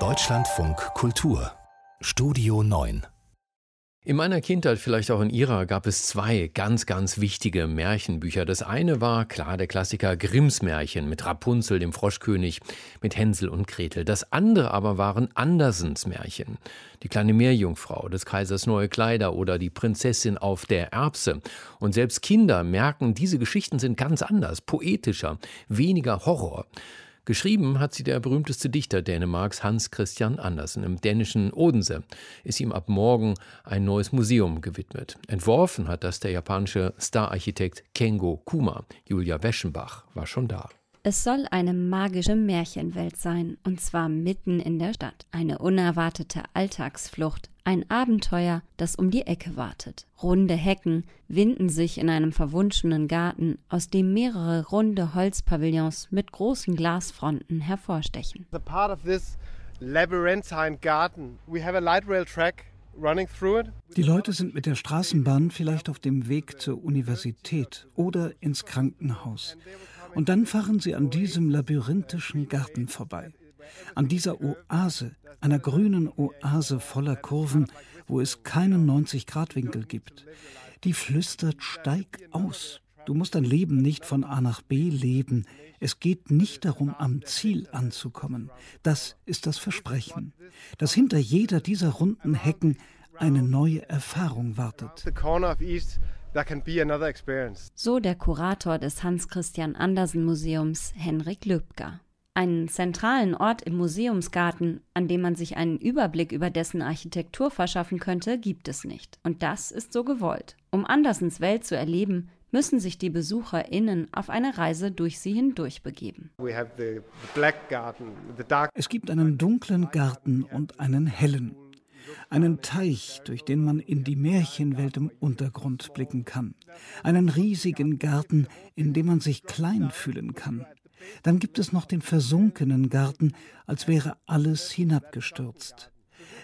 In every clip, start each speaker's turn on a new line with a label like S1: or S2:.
S1: Deutschlandfunk Kultur Studio 9
S2: in meiner Kindheit, vielleicht auch in ihrer, gab es zwei ganz, ganz wichtige Märchenbücher. Das eine war klar der Klassiker Grimms Märchen mit Rapunzel, dem Froschkönig, mit Hänsel und Gretel. Das andere aber waren Andersens Märchen. Die kleine Meerjungfrau, des Kaisers neue Kleider oder die Prinzessin auf der Erbse. Und selbst Kinder merken, diese Geschichten sind ganz anders, poetischer, weniger Horror. Geschrieben hat sie der berühmteste Dichter Dänemarks Hans Christian Andersen. Im dänischen Odense ist ihm ab morgen ein neues Museum gewidmet. Entworfen hat das der japanische Stararchitekt Kengo Kuma. Julia Weschenbach war schon da.
S3: Es soll eine magische Märchenwelt sein, und zwar mitten in der Stadt. Eine unerwartete Alltagsflucht, ein Abenteuer, das um die Ecke wartet. Runde Hecken winden sich in einem verwunschenen Garten, aus dem mehrere runde Holzpavillons mit großen Glasfronten hervorstechen. The part of this labyrinthine garden, we have a light rail track
S4: die Leute sind mit der Straßenbahn vielleicht auf dem Weg zur Universität oder ins Krankenhaus. Und dann fahren sie an diesem labyrinthischen Garten vorbei. An dieser Oase, einer grünen Oase voller Kurven, wo es keinen 90-Grad-Winkel gibt. Die flüstert, steig aus. Du musst dein Leben nicht von A nach B leben. Es geht nicht darum, am Ziel anzukommen. Das ist das Versprechen, dass hinter jeder dieser runden Hecken eine neue Erfahrung wartet.
S3: So der Kurator des Hans Christian Andersen Museums, Henrik Löbger. Einen zentralen Ort im Museumsgarten, an dem man sich einen Überblick über dessen Architektur verschaffen könnte, gibt es nicht. Und das ist so gewollt. Um Andersens Welt zu erleben, müssen sich die BesucherInnen auf eine Reise durch sie hindurch begeben.
S4: Es gibt einen dunklen Garten und einen hellen einen Teich, durch den man in die Märchenwelt im Untergrund blicken kann, einen riesigen Garten, in dem man sich klein fühlen kann. Dann gibt es noch den versunkenen Garten, als wäre alles hinabgestürzt.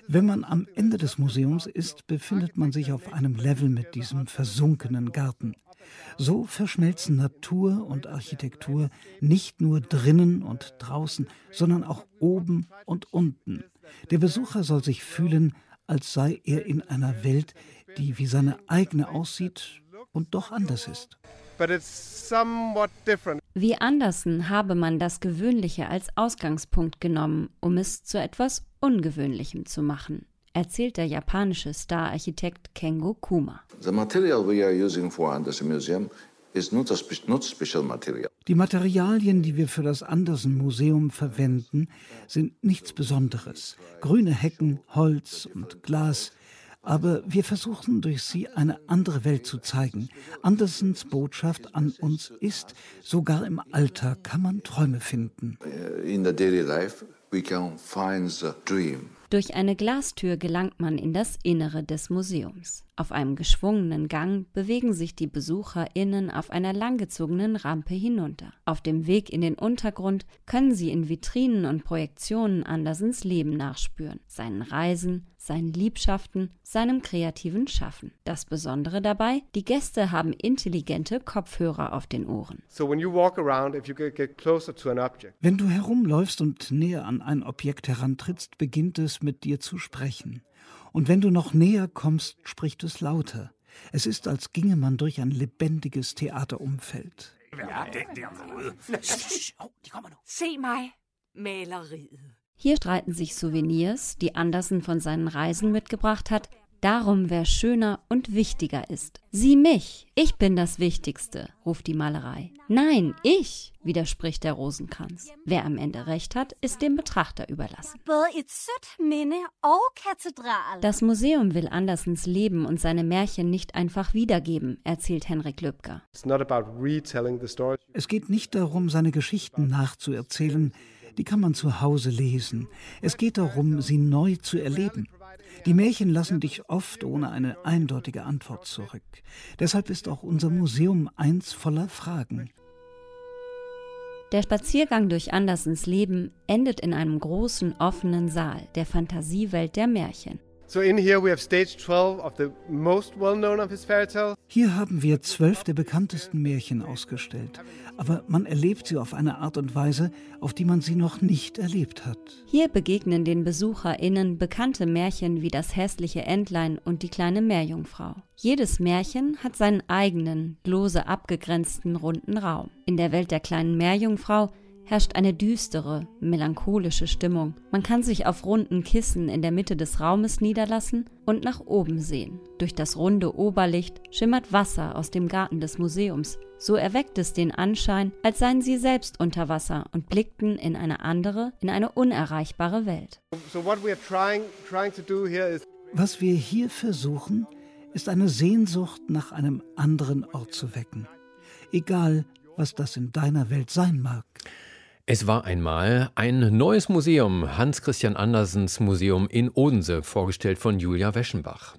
S4: Wenn man am Ende des Museums ist, befindet man sich auf einem Level mit diesem versunkenen Garten. So verschmelzen Natur und Architektur nicht nur drinnen und draußen, sondern auch oben und unten. Der Besucher soll sich fühlen, als sei er in einer Welt, die wie seine eigene aussieht und doch anders ist.
S3: Wie Andersen habe man das Gewöhnliche als Ausgangspunkt genommen, um es zu etwas Ungewöhnlichem zu machen, erzählt der japanische Star-Architekt Kengo Kuma.
S4: The material we are using for Andersen Museum die Materialien, die wir für das Andersen-Museum verwenden, sind nichts Besonderes. Grüne Hecken, Holz und Glas. Aber wir versuchen durch sie eine andere Welt zu zeigen. Andersens Botschaft an uns ist, sogar im Alltag kann man Träume finden. In the daily life we can find the dream.
S3: Durch eine Glastür gelangt man in das Innere des Museums. Auf einem geschwungenen Gang bewegen sich die BesucherInnen auf einer langgezogenen Rampe hinunter. Auf dem Weg in den Untergrund können sie in Vitrinen und Projektionen Andersens Leben nachspüren, seinen Reisen, seinen Liebschaften, seinem kreativen Schaffen. Das Besondere dabei, die Gäste haben intelligente Kopfhörer auf den Ohren.
S4: Wenn du herumläufst und näher an ein Objekt herantrittst, beginnt es mit dir zu sprechen. Und wenn du noch näher kommst, spricht es lauter. Es ist, als ginge man durch ein lebendiges Theaterumfeld. Ja, der, der
S3: oh, Sieh mal, Malerie. Hier streiten sich Souvenirs, die Andersen von seinen Reisen mitgebracht hat, darum, wer schöner und wichtiger ist. Sieh mich, ich bin das Wichtigste, ruft die Malerei. Nein, ich, widerspricht der Rosenkranz. Wer am Ende recht hat, ist dem Betrachter überlassen. Das Museum will Andersens Leben und seine Märchen nicht einfach wiedergeben, erzählt Henrik Löbker.
S4: Es geht nicht darum, seine Geschichten nachzuerzählen. Die kann man zu Hause lesen. Es geht darum, sie neu zu erleben. Die Märchen lassen dich oft ohne eine eindeutige Antwort zurück. Deshalb ist auch unser Museum eins voller Fragen.
S3: Der Spaziergang durch Andersens Leben endet in einem großen offenen Saal der Fantasiewelt der Märchen.
S4: Hier haben wir zwölf der bekanntesten Märchen ausgestellt, aber man erlebt sie auf eine Art und Weise, auf die man sie noch nicht erlebt hat.
S3: Hier begegnen den BesucherInnen bekannte Märchen wie das hässliche Entlein und die kleine Meerjungfrau. Jedes Märchen hat seinen eigenen, lose abgegrenzten runden Raum. In der Welt der kleinen Meerjungfrau herrscht eine düstere, melancholische Stimmung. Man kann sich auf runden Kissen in der Mitte des Raumes niederlassen und nach oben sehen. Durch das runde Oberlicht schimmert Wasser aus dem Garten des Museums. So erweckt es den Anschein, als seien sie selbst unter Wasser und blickten in eine andere, in eine unerreichbare Welt.
S4: Was wir hier versuchen, ist eine Sehnsucht nach einem anderen Ort zu wecken. Egal, was das in deiner Welt sein mag.
S2: Es war einmal ein neues Museum, Hans Christian Andersens Museum in Odense, vorgestellt von Julia Weschenbach.